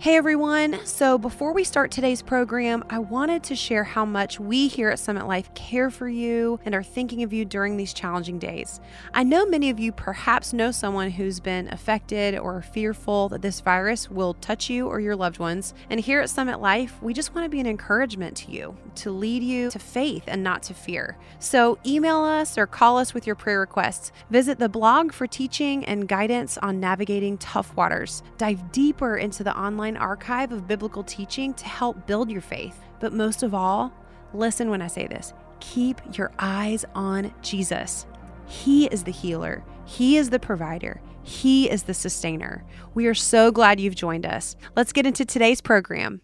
Hey everyone. So, before we start today's program, I wanted to share how much we here at Summit Life care for you and are thinking of you during these challenging days. I know many of you perhaps know someone who's been affected or fearful that this virus will touch you or your loved ones. And here at Summit Life, we just want to be an encouragement to you, to lead you to faith and not to fear. So, email us or call us with your prayer requests. Visit the blog for teaching and guidance on navigating tough waters. Dive deeper into the online archive of biblical teaching to help build your faith. But most of all, listen when I say this keep your eyes on Jesus. He is the healer, He is the provider, He is the sustainer. We are so glad you've joined us. Let's get into today's program.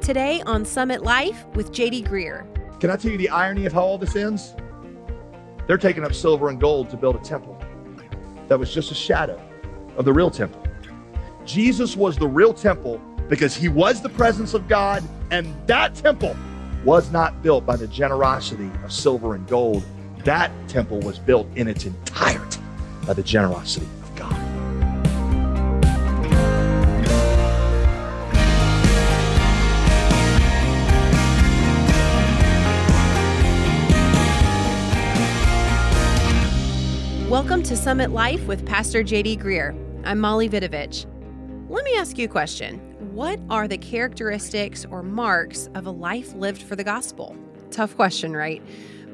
Today on Summit Life with JD Greear. Can I tell you the irony of how all this ends? They're taking up silver and gold to build a temple that was just a shadow of the real temple. Jesus was the real temple because he was the presence of God, and that temple was not built by the generosity of silver and gold. That temple was built in its entirety by the generosity of God. Welcome to Summit Life with Pastor JD Greear. I'm Molly Vidovich. Let me ask you a question. What are the characteristics or marks of a life lived for the gospel? Tough question, right?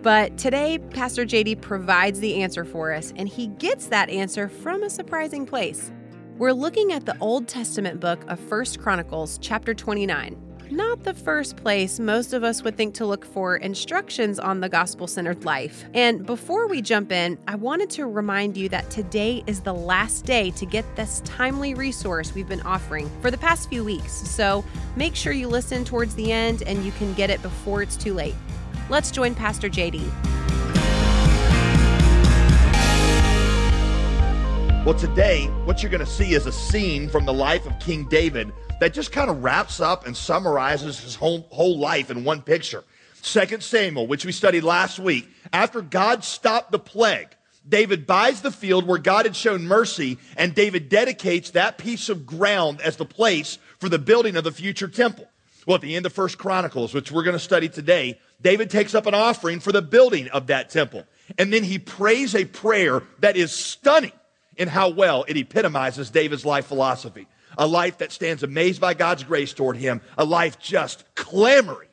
But today, Pastor JD provides the answer for us, and he gets that answer from a surprising place. We're looking at the Old Testament book of First Chronicles, chapter 29 not the first place most of us would think to look for instructions on the gospel centered life. And before we jump in, I wanted to remind you that today is the last day to get this timely resource we've been offering for the past few weeks. So make sure you listen towards the end and you can get it before it's too late. Let's join Pastor JD. Well, today, what you're going to see is a scene from the life of King David that just kind of wraps up and summarizes his whole, whole life in one picture. Second Samuel, which we studied last week, after God stopped the plague, David buys the field where God had shown mercy, and David dedicates that piece of ground as the place for the building of the future temple. Well, at the end of First Chronicles, which we're going to study today, David takes up an offering for the building of that temple. And then he prays a prayer that is stunning in how well it epitomizes David's life philosophy a life that stands amazed by God's grace toward him, a life just clamoring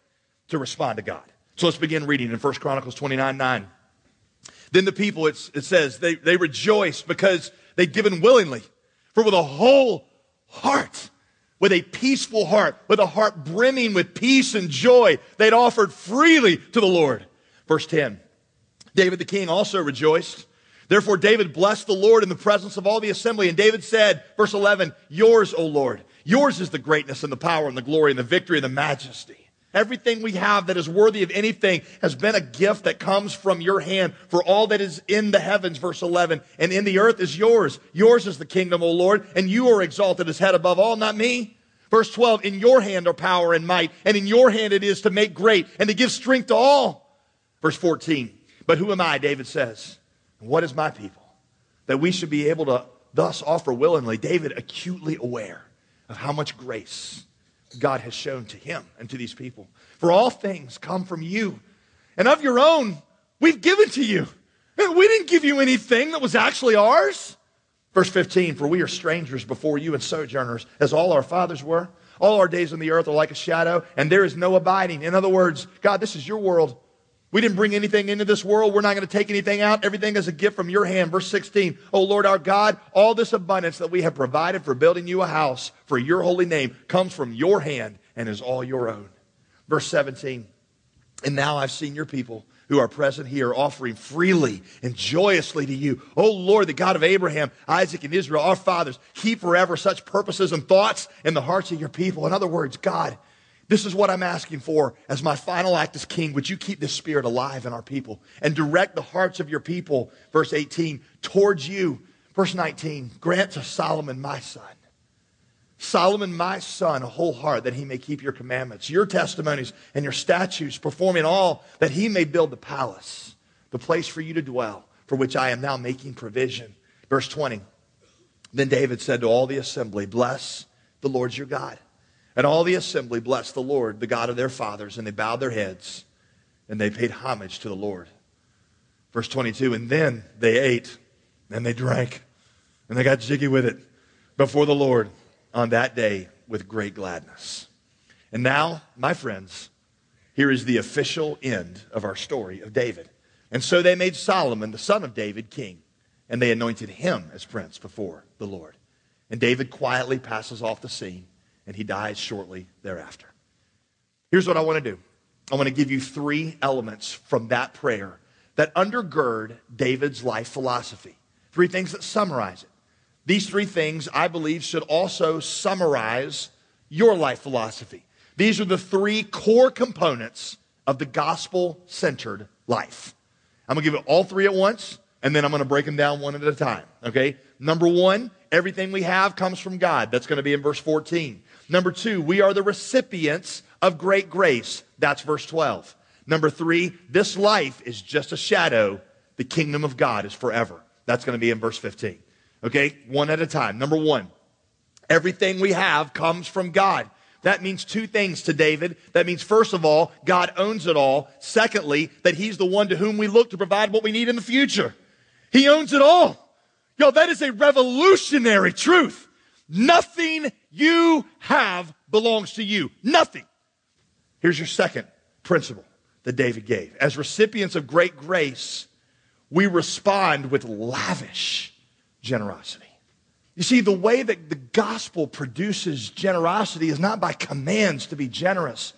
to respond to God. So let's begin reading in 1 Chronicles 29 9. Then the people, it says, they, they rejoiced because they'd given willingly. For with a whole heart, with a peaceful heart, with a heart brimming with peace and joy, they'd offered freely to the Lord. Verse 10 David the king also rejoiced Therefore, David blessed the Lord in the presence of all the assembly. And David said, verse 11, Yours, O Lord, yours is the greatness and the power and the glory and the victory and the majesty. Everything we have that is worthy of anything has been a gift that comes from your hand for all that is in the heavens, verse 11, and in the earth is yours. Yours is the kingdom, O Lord, and you are exalted as head above all, not me. Verse 12, in your hand are power and might, and in your hand it is to make great and to give strength to all. Verse 14, but who am I, David says? What is my people? That we should be able to thus offer willingly. David acutely aware of how much grace God has shown to him and to these people. For all things come from you, and of your own we've given to you. We didn't give you anything that was actually ours. Verse 15, for we are strangers before you and sojourners, as all our fathers were. All our days on the earth are like a shadow, and there is no abiding. In other words, God, this is your world. We didn't bring anything into this world. We're not going to take anything out. Everything is a gift from your hand. Verse 16. Oh Lord our God, all this abundance that we have provided for building you a house for your holy name comes from your hand and is all your own. Verse 17. And now I've seen your people who are present here offering freely and joyously to you. Oh Lord, the God of Abraham, Isaac, and Israel, our fathers, keep forever such purposes and thoughts in the hearts of your people. In other words, God, this is what I'm asking for as my final act as king. Would you keep this spirit alive in our people and direct the hearts of your people, verse 18, towards you? Verse 19, grant to Solomon, my son, Solomon, my son, a whole heart that he may keep your commandments, your testimonies, and your statutes, performing all that he may build the palace, the place for you to dwell, for which I am now making provision. Verse 20, then David said to all the assembly, Bless the Lord's your God. And all the assembly blessed the Lord, the God of their fathers, and they bowed their heads and they paid homage to the Lord. Verse 22 And then they ate and they drank and they got jiggy with it before the Lord on that day with great gladness. And now, my friends, here is the official end of our story of David. And so they made Solomon, the son of David, king, and they anointed him as prince before the Lord. And David quietly passes off the scene, and he dies shortly thereafter. Here's what I want to do I want to give you three elements from that prayer that undergird David's life philosophy. Three things that summarize it. These three things, I believe, should also summarize your life philosophy. These are the three core components of the gospel centered life. I'm going to give it all three at once, and then I'm going to break them down one at a time. Okay? Number one, everything we have comes from God. That's going to be in verse 14. Number two, we are the recipients of great grace. That's verse 12. Number three, this life is just a shadow. The kingdom of God is forever. That's going to be in verse 15. Okay? One at a time. Number one, everything we have comes from God. That means two things to David. That means, first of all, God owns it all. Secondly, that he's the one to whom we look to provide what we need in the future. He owns it all. Yo, that is a revolutionary truth. Nothing you have belongs to you. Nothing. Here's your second principle that David gave. As recipients of great grace, we respond with lavish generosity. You see, the way that the gospel produces generosity is not by commands to be generous.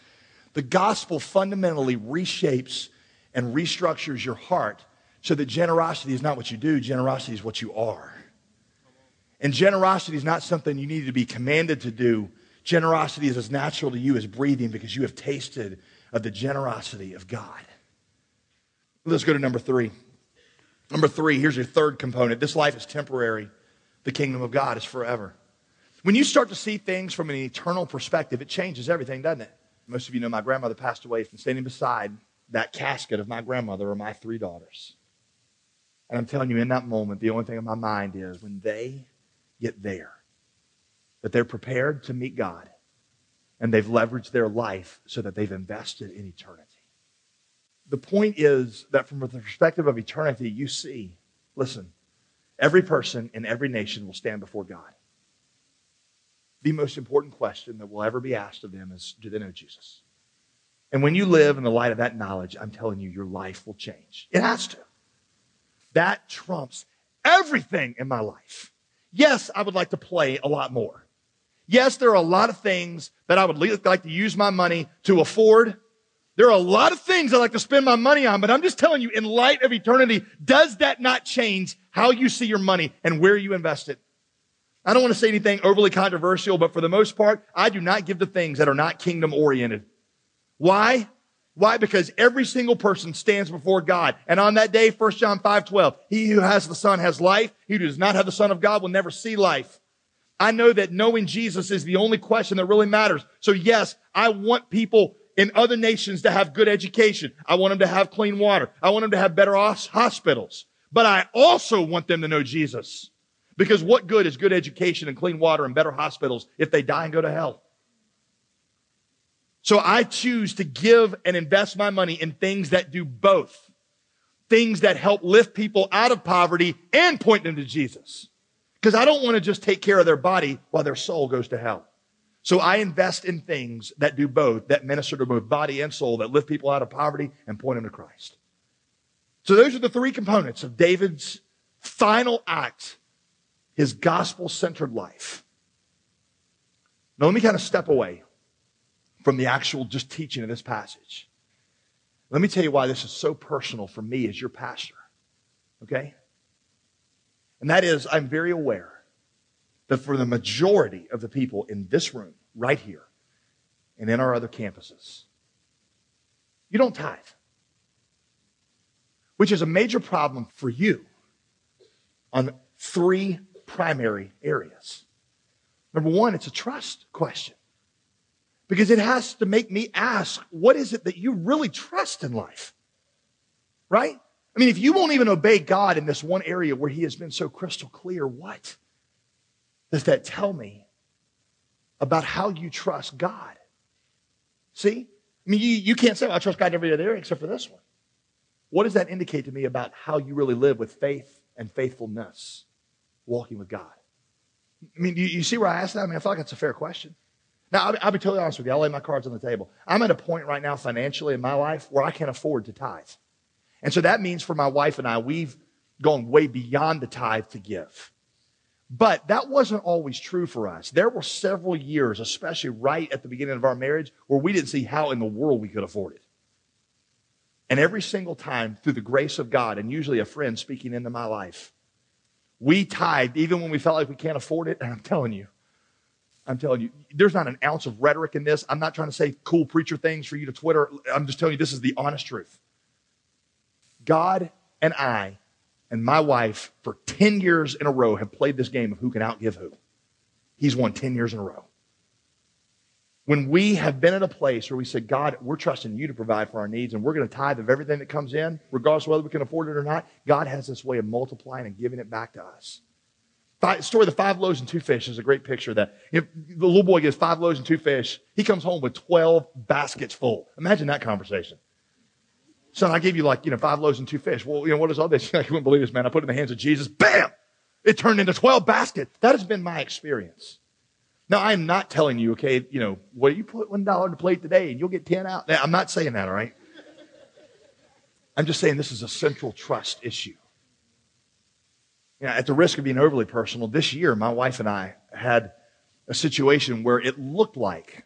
The gospel fundamentally reshapes and restructures your heart so that generosity is not what you do, generosity is what you are. And generosity is not something you need to be commanded to do. Generosity is as natural to you as breathing because you have tasted of the generosity of God. Let's go to number three. Number three, here's your third component. This life is temporary the kingdom of God is forever. When you start to see things from an eternal perspective, it changes everything, doesn't it? Most of you know my grandmother passed away, from standing beside that casket of my grandmother are my three daughters. And I'm telling you, in that moment, the only thing in my mind is when they get there, that they're prepared to meet God and they've leveraged their life so that they've invested in eternity. The point is that from the perspective of eternity, you see, listen, Every person in every nation will stand before God. The most important question that will ever be asked of them is do they know Jesus? And when you live in the light of that knowledge, I'm telling you, your life will change. It has to. That trumps everything in my life. Yes, I would like to play a lot more. Yes, there are a lot of things that I would like to use my money to afford there are a lot of things I like to spend my money on, but I'm just telling you, in light of eternity, does that not change how you see your money and where you invest it? I don't want to say anything overly controversial, but for the most part, I do not give to things that are not kingdom oriented. Why? Why? Because every single person stands before God. And on that day, 1 John 5, 12, he who has the Son has life. He who does not have the Son of God will never see life. I know that knowing Jesus is the only question that really matters. So yes, I want people in other nations to have good education. I want them to have clean water. I want them to have better hospitals. But I also want them to know Jesus. Because what good is good education and clean water and better hospitals if they die and go to hell? So I choose to give and invest my money in things that do both. Things that help lift people out of poverty and point them to Jesus. Because I don't want to just take care of their body while their soul goes to hell. So I invest in things that do both, that minister to both body and soul, that lift people out of poverty and point them to Christ. So those are the three components of David's final act, his gospel centered life. Now let me kind of step away from the actual just teaching of this passage. Let me tell you why this is so personal for me as your pastor. Okay? And that is, I'm very aware that for the majority of the people in this room, right here, and in our other campuses, you don't tithe, which is a major problem for you on three primary areas. Number one, it's a trust question because it has to make me ask, what is it that you really trust in life? Right? I mean, if you won't even obey God in this one area where He has been so crystal clear, what? does that tell me about how you trust God. See? I mean, you, you can't say, well, I trust God in every other area except for this one. What does that indicate to me about how you really live with faith and faithfulness, walking with God? I mean, you, you see where I asked that? I mean, I feel like that's a fair question. Now, I'll, I'll be totally honest with you. I'll lay my cards on the table. I'm at a point right now financially in my life where I can't afford to tithe. And so that means for my wife and I, we've gone way beyond the tithe to give. But that wasn't always true for us. There were several years, especially right at the beginning of our marriage, where we didn't see how in the world we could afford it. And every single time, through the grace of God, and usually a friend speaking into my life, we tithed even when we felt like we can't afford it. And I'm telling you, I'm telling you, there's not an ounce of rhetoric in this. I'm not trying to say cool preacher things for you to Twitter. I'm just telling you, this is the honest truth. God and I and my wife, for 10 years in a row, have played this game of who can outgive who. He's won 10 years in a row. When we have been at a place where we said, God, we're trusting you to provide for our needs and we're going to tithe of everything that comes in, regardless of whether we can afford it or not, God has this way of multiplying and giving it back to us. The story of the five loaves and two fish is a great picture of that. If the little boy gets five loaves and two fish, he comes home with 12 baskets full. Imagine that conversation. Son, I gave you like, you know, five loaves and two fish. Well, you know, what is all this? you wouldn't believe this, man. I put it in the hands of Jesus. Bam! It turned into 12 baskets. That has been my experience. Now, I'm not telling you, okay, you know, well, you put one dollar on the plate today and you'll get 10 out. Now, I'm not saying that, all right? I'm just saying this is a central trust issue. You know, at the risk of being overly personal, this year, my wife and I had a situation where it looked like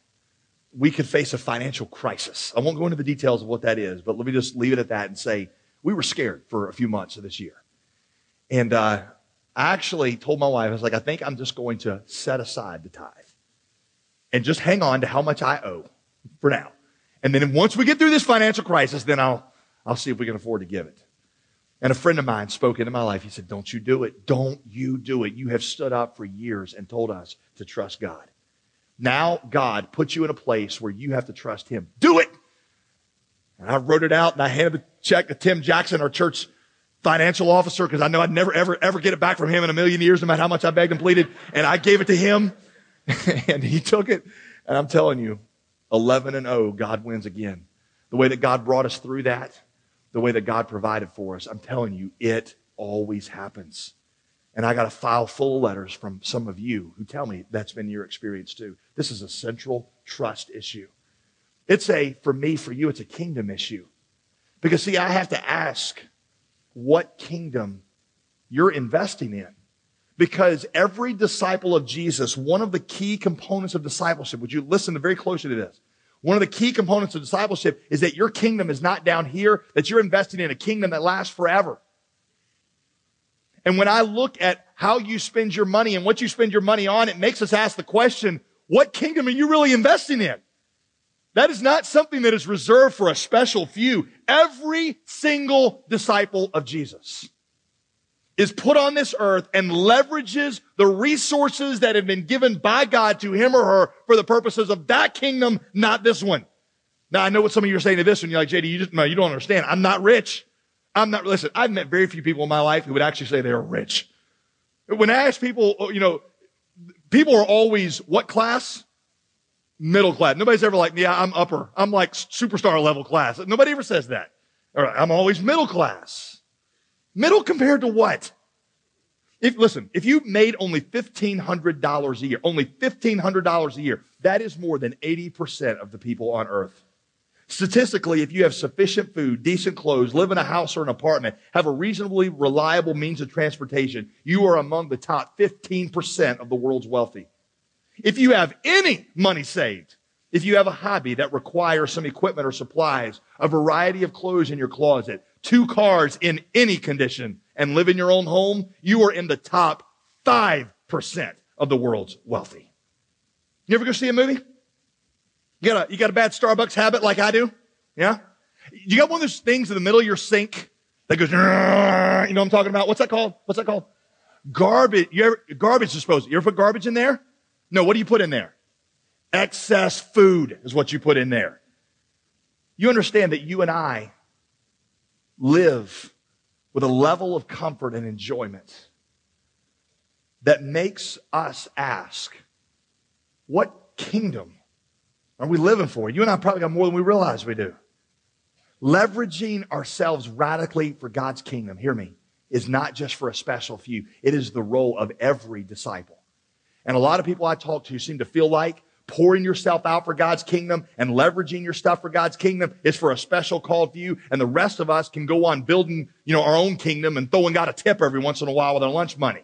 we could face a financial crisis. I won't go into the details of what that is, but let me just leave it at that and say we were scared for a few months of this year. And uh, I actually told my wife, I was like, I think I'm just going to set aside the tithe and just hang on to how much I owe for now. And then once we get through this financial crisis, then I'll, I'll see if we can afford to give it. And a friend of mine spoke into my life. He said, Don't you do it. Don't you do it. You have stood up for years and told us to trust God. Now God puts you in a place where you have to trust Him. Do it! And I wrote it out and I handed the check to Tim Jackson, our church financial officer, because I know I'd never, ever, ever get it back from him in a million years, no matter how much I begged and pleaded. And I gave it to him and he took it. And I'm telling you, 11 and 0, God wins again. The way that God brought us through that, the way that God provided for us, I'm telling you, it always happens. And I got a file full of letters from some of you who tell me that's been your experience too. This is a central trust issue. It's a, for me, for you, it's a kingdom issue. Because see, I have to ask what kingdom you're investing in. Because every disciple of Jesus, one of the key components of discipleship, would you listen very closely to this? One of the key components of discipleship is that your kingdom is not down here, that you're investing in a kingdom that lasts forever. And when I look at how you spend your money and what you spend your money on, it makes us ask the question, what kingdom are you really investing in? That is not something that is reserved for a special few. Every single disciple of Jesus is put on this earth and leverages the resources that have been given by God to him or her for the purposes of that kingdom, not this one. Now, I know what some of you are saying to this one. You're like, JD, you just, no, you don't understand. I'm not rich. I'm not, listen, I've met very few people in my life who would actually say they are rich. When I ask people, oh, you know, people are always what class? Middle class. Nobody's ever like, yeah, I'm upper. I'm like superstar level class. Nobody ever says that. All right, I'm always middle class. Middle compared to what? If, listen, if you made only $1,500 a year, only $1,500 a year, that is more than 80% of the people on earth. Statistically, if you have sufficient food, decent clothes, live in a house or an apartment, have a reasonably reliable means of transportation, you are among the top 15% of the world's wealthy. If you have any money saved, if you have a hobby that requires some equipment or supplies, a variety of clothes in your closet, two cars in any condition, and live in your own home, you are in the top 5% of the world's wealthy. You ever go see a movie? You got a, you got a bad Starbucks habit like I do? Yeah? You got one of those things in the middle of your sink that goes, you know what I'm talking about? What's that called? What's that called? Garbage. You ever, garbage disposal. You ever put garbage in there? No, what do you put in there? Excess food is what you put in there. You understand that you and I live with a level of comfort and enjoyment that makes us ask, what kingdom are we living for? You and I probably got more than we realize we do. Leveraging ourselves radically for God's kingdom, hear me, is not just for a special few. It is the role of every disciple. And a lot of people I talk to seem to feel like pouring yourself out for God's kingdom and leveraging your stuff for God's kingdom is for a special called few. And the rest of us can go on building, you know, our own kingdom and throwing God a tip every once in a while with our lunch money.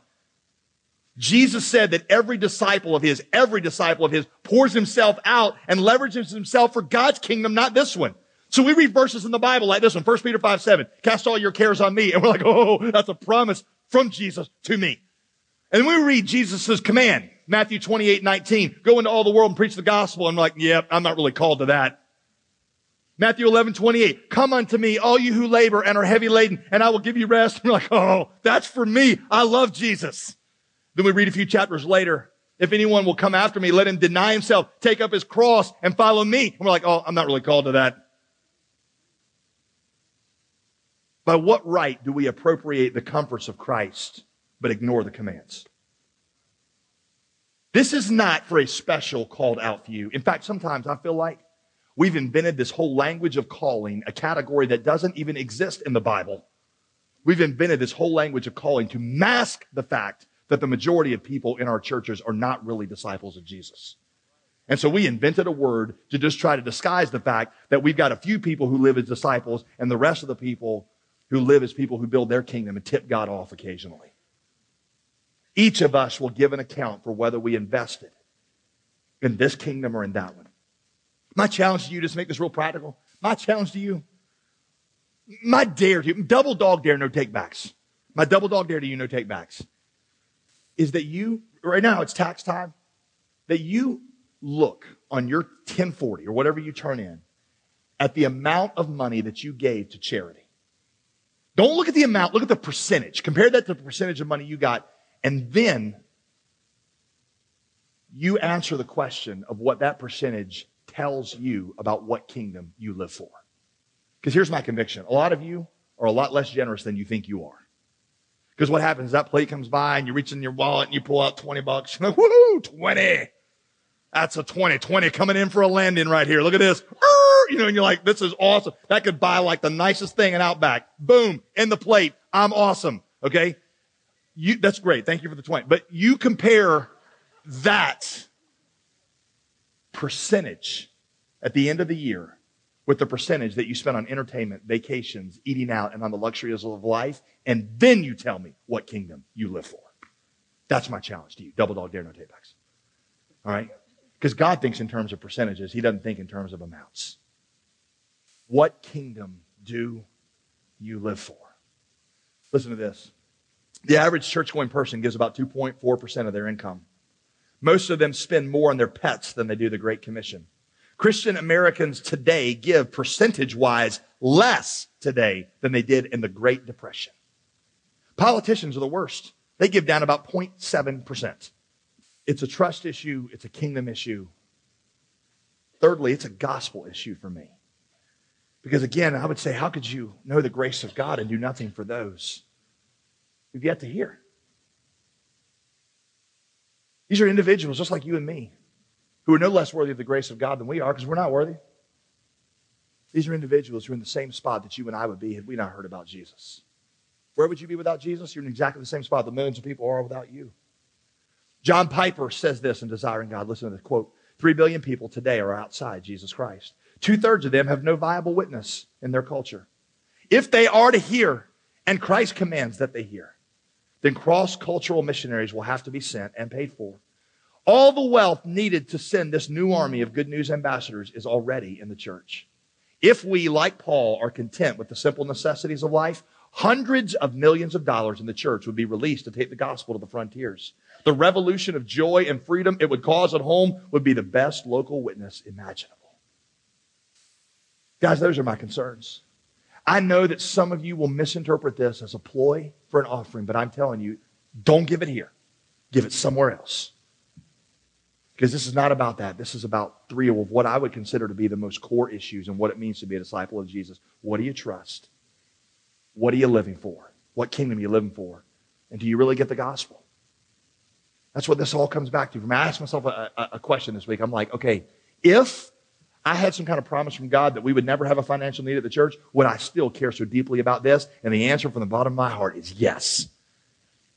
Jesus said that every disciple of his, every disciple of his pours himself out and leverages himself for God's kingdom, not this one. So we read verses in the Bible like this one, 1 Peter 5, 7, cast all your cares on me. And we're like, oh, that's a promise from Jesus to me. And we read Jesus' command, Matthew 28, 19, go into all the world and preach the gospel. I'm like, yep, I'm not really called to that. Matthew 11, 28, come unto me, all you who labor and are heavy laden, and I will give you rest. We're like, oh, that's for me. I love Jesus. Then we read a few chapters later. If anyone will come after me, let him deny himself, take up his cross and follow me. And we're like, oh, I'm not really called to that. By what right do we appropriate the comforts of Christ but ignore the commands? This is not for a special called out few. In fact, sometimes I feel like we've invented this whole language of calling, a category that doesn't even exist in the Bible. We've invented this whole language of calling to mask the fact that the majority of people in our churches are not really disciples of Jesus. And so we invented a word to just try to disguise the fact that we've got a few people who live as disciples and the rest of the people who live as people who build their kingdom and tip God off occasionally. Each of us will give an account for whether we invested in this kingdom or in that one. My challenge to you, just make this real practical, my challenge to you, my dare to you, double dog dare, no take backs. My double dog dare to you, no take backs is that you, right now it's tax time, that you look on your 1040 or whatever you turn in at the amount of money that you gave to charity. Don't look at the amount, look at the percentage. Compare that to the percentage of money you got, and then you answer the question of what that percentage tells you about what kingdom you live for. Because here's my conviction a lot of you are a lot less generous than you think you are. Because what happens, that plate comes by and you reach in your wallet and you pull out 20 bucks. You're like, woohoo, 20. That's a 20. 20 coming in for a landing right here. Look at this. You know, and you're like, this is awesome. That could buy like the nicest thing in Outback. Boom, in the plate. I'm awesome. Okay. You, that's great. Thank you for the 20. But you compare that percentage at the end of the year with the percentage that you spend on entertainment, vacations, eating out, and on the luxuries of life, and then you tell me what kingdom you live for. That's my challenge to you. Double dog dare, no takebacks. All right? Because God thinks in terms of percentages, He doesn't think in terms of amounts. What kingdom do you live for? Listen to this. The average church going person gives about 2.4% of their income. Most of them spend more on their pets than they do the Great Commission. Christian Americans today give percentage wise less today than they did in the Great Depression. Politicians are the worst. They give down about 0.7%. It's a trust issue, it's a kingdom issue. Thirdly, it's a gospel issue for me. Because again, I would say, how could you know the grace of God and do nothing for those who've yet to hear? These are individuals just like you and me who are no less worthy of the grace of God than we are because we're not worthy. These are individuals who are in the same spot that you and I would be had we not heard about Jesus. Where would you be without Jesus? You're in exactly the same spot that millions of people are without you. John Piper says this in Desiring God. Listen to this quote. Three billion people today are outside Jesus Christ. Two thirds of them have no viable witness in their culture. If they are to hear, and Christ commands that they hear, then cross cultural missionaries will have to be sent and paid for. All the wealth needed to send this new army of good news ambassadors is already in the church. If we, like Paul, are content with the simple necessities of life, hundreds of millions of dollars in the church would be released to take the gospel to the frontiers. The revolution of joy and freedom it would cause at home would be the best local witness imaginable. Guys, those are my concerns. I know that some of you will misinterpret this as a ploy for an offering, but I'm telling you, don't give it here. Give it somewhere else. Because this is not about that. This is about three of what I would consider to be the most core issues and what it means to be a disciple of Jesus. What do you trust? What are you living for? What kingdom are you living for? And do you really get the gospel? That's what this all comes back to. I asked myself a, a, a question this week, I'm like, okay, if I had some kind of promise from God that we would never have a financial need at the church, would I still care so deeply about this? And the answer from the bottom of my heart is yes.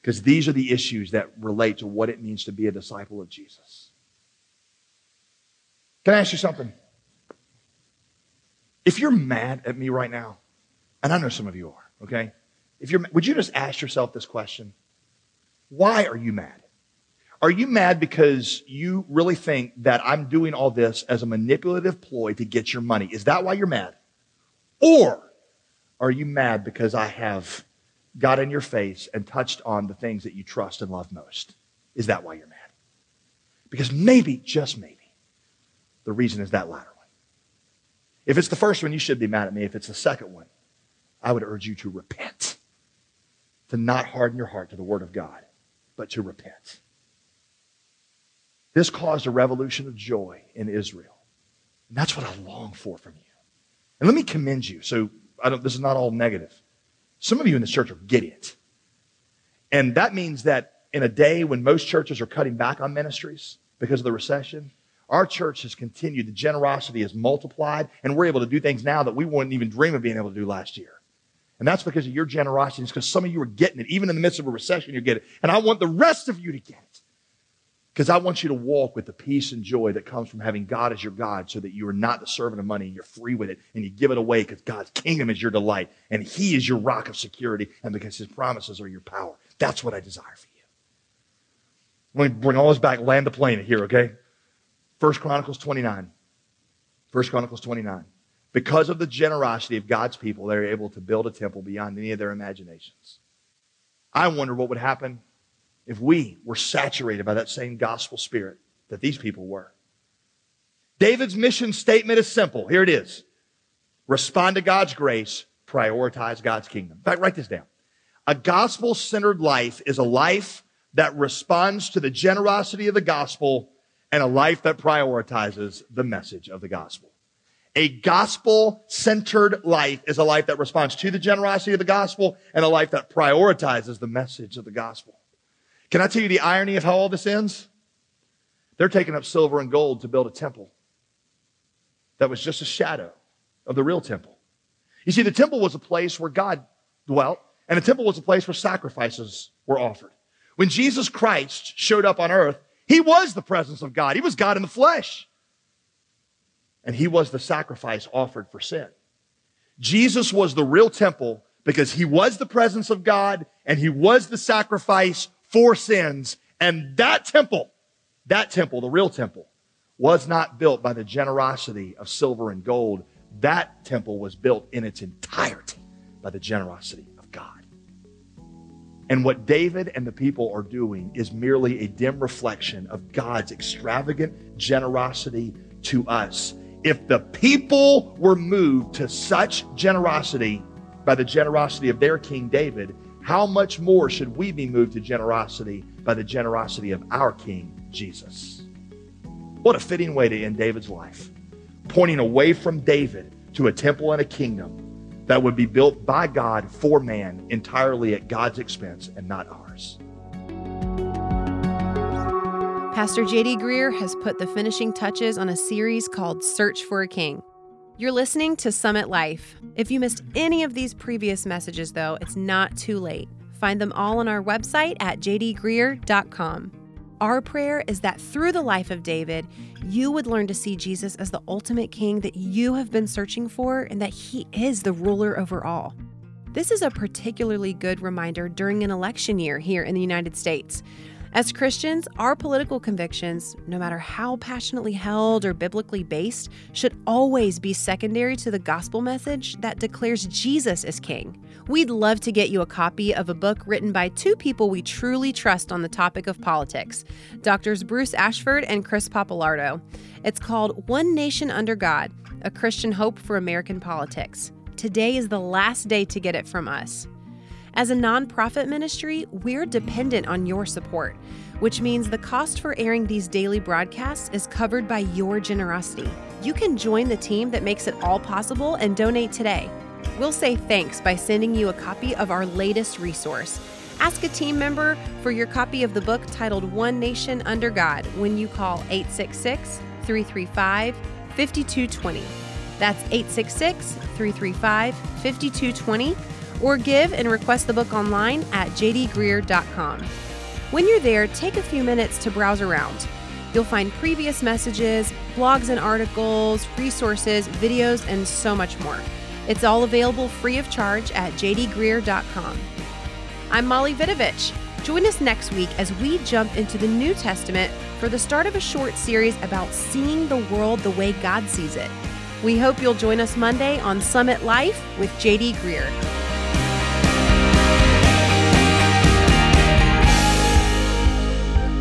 Because these are the issues that relate to what it means to be a disciple of Jesus. Can I ask you something? If you're mad at me right now, and I know some of you are, okay? If you're, would you just ask yourself this question? Why are you mad? Are you mad because you really think that I'm doing all this as a manipulative ploy to get your money? Is that why you're mad? Or are you mad because I have got in your face and touched on the things that you trust and love most? Is that why you're mad? Because maybe, just maybe, the reason is that latter one. If it's the first one, you should be mad at me. If it's the second one, I would urge you to repent, to not harden your heart to the Word of God, but to repent. This caused a revolution of joy in Israel. And that's what I long for from you. And let me commend you. So this is not all negative. Some of you in this church are getting it. And that means that in a day when most churches are cutting back on ministries because of the recession, our church has continued. The generosity has multiplied, and we're able to do things now that we wouldn't even dream of being able to do last year. And that's because of your generosity. It's because some of you are getting it. Even in the midst of a recession, you're getting it. And I want the rest of you to get it. Because I want you to walk with the peace and joy that comes from having God as your God so that you are not the servant of money and you're free with it and you give it away because God's kingdom is your delight and He is your rock of security and because His promises are your power. That's what I desire for you. Let me bring all this back, land the plane here, okay? First Chronicles 29. First Chronicles 29. Because of the generosity of God's people, they're able to build a temple beyond any of their imaginations. I wonder what would happen if we were saturated by that same gospel spirit that these people were. David's mission statement is simple. Here it is. Respond to God's grace, prioritize God's kingdom. In fact, write this down. A gospel centered life is a life that responds to the generosity of the gospel and a life that prioritizes the message of the gospel. A gospel centered life is a life that responds to the generosity of the gospel and a life that prioritizes the message of the gospel. Can I tell you the irony of how all this ends? They're taking up silver and gold to build a temple that was just a shadow of the real temple. You see, the temple was a place where God dwelt, and the temple was a place where sacrifices were offered. When Jesus Christ showed up on earth, he was the presence of God. He was God in the flesh. And he was the sacrifice offered for sin. Jesus was the real temple because he was the presence of God and he was the sacrifice for sins. And that temple, that temple, the real temple, was not built by the generosity of silver and gold. That temple was built in its entirety by the generosity of God. And what David and the people are doing is merely a dim reflection of God's extravagant generosity to us. If the people were moved to such generosity by the generosity of their King David, how much more should we be moved to generosity by the generosity of our King, Jesus? What a fitting way to end David's life, pointing away from David to a temple and a kingdom that would be built by God for man entirely at God's expense and not ours. Pastor JD Greear has put the finishing touches on a series called Search for a King. You're listening to Summit Life. If you missed any of these previous messages, though, it's not too late. Find them all on our website at jdgreear.com. Our prayer is that through the life of David, you would learn to see Jesus as the ultimate king that you have been searching for and that he is the ruler over all. This is a particularly good reminder during an election year here in the United States. As Christians, our political convictions, no matter how passionately held or biblically based, should always be secondary to the gospel message that declares Jesus as King. We'd love to get you a copy of a book written by two people we truly trust on the topic of politics Doctors Bruce Ashford and Chris Pappalardo. It's called One Nation Under God A Christian Hope for American Politics. Today is the last day to get it from us. As a nonprofit ministry, we're dependent on your support, which means the cost for airing these daily broadcasts is covered by your generosity. You can join the team that makes it all possible and donate today. We'll say thanks by sending you a copy of our latest resource Ask a team member for your copy of the book titled One Nation Under God when you call 866 335 5220. That's 866 335 5220 or give and request the book online at jdgreear.com. When you're there, take a few minutes to browse around. You'll find previous messages, blogs and articles, resources, videos, and so much more. It's all available free of charge at jdgreear.com. I'm Molly Vidovich. Join us next week as we jump into the New Testament for the start of a short series about seeing the world the way God sees it. We hope you'll join us Monday on Summit Life with JD Greear.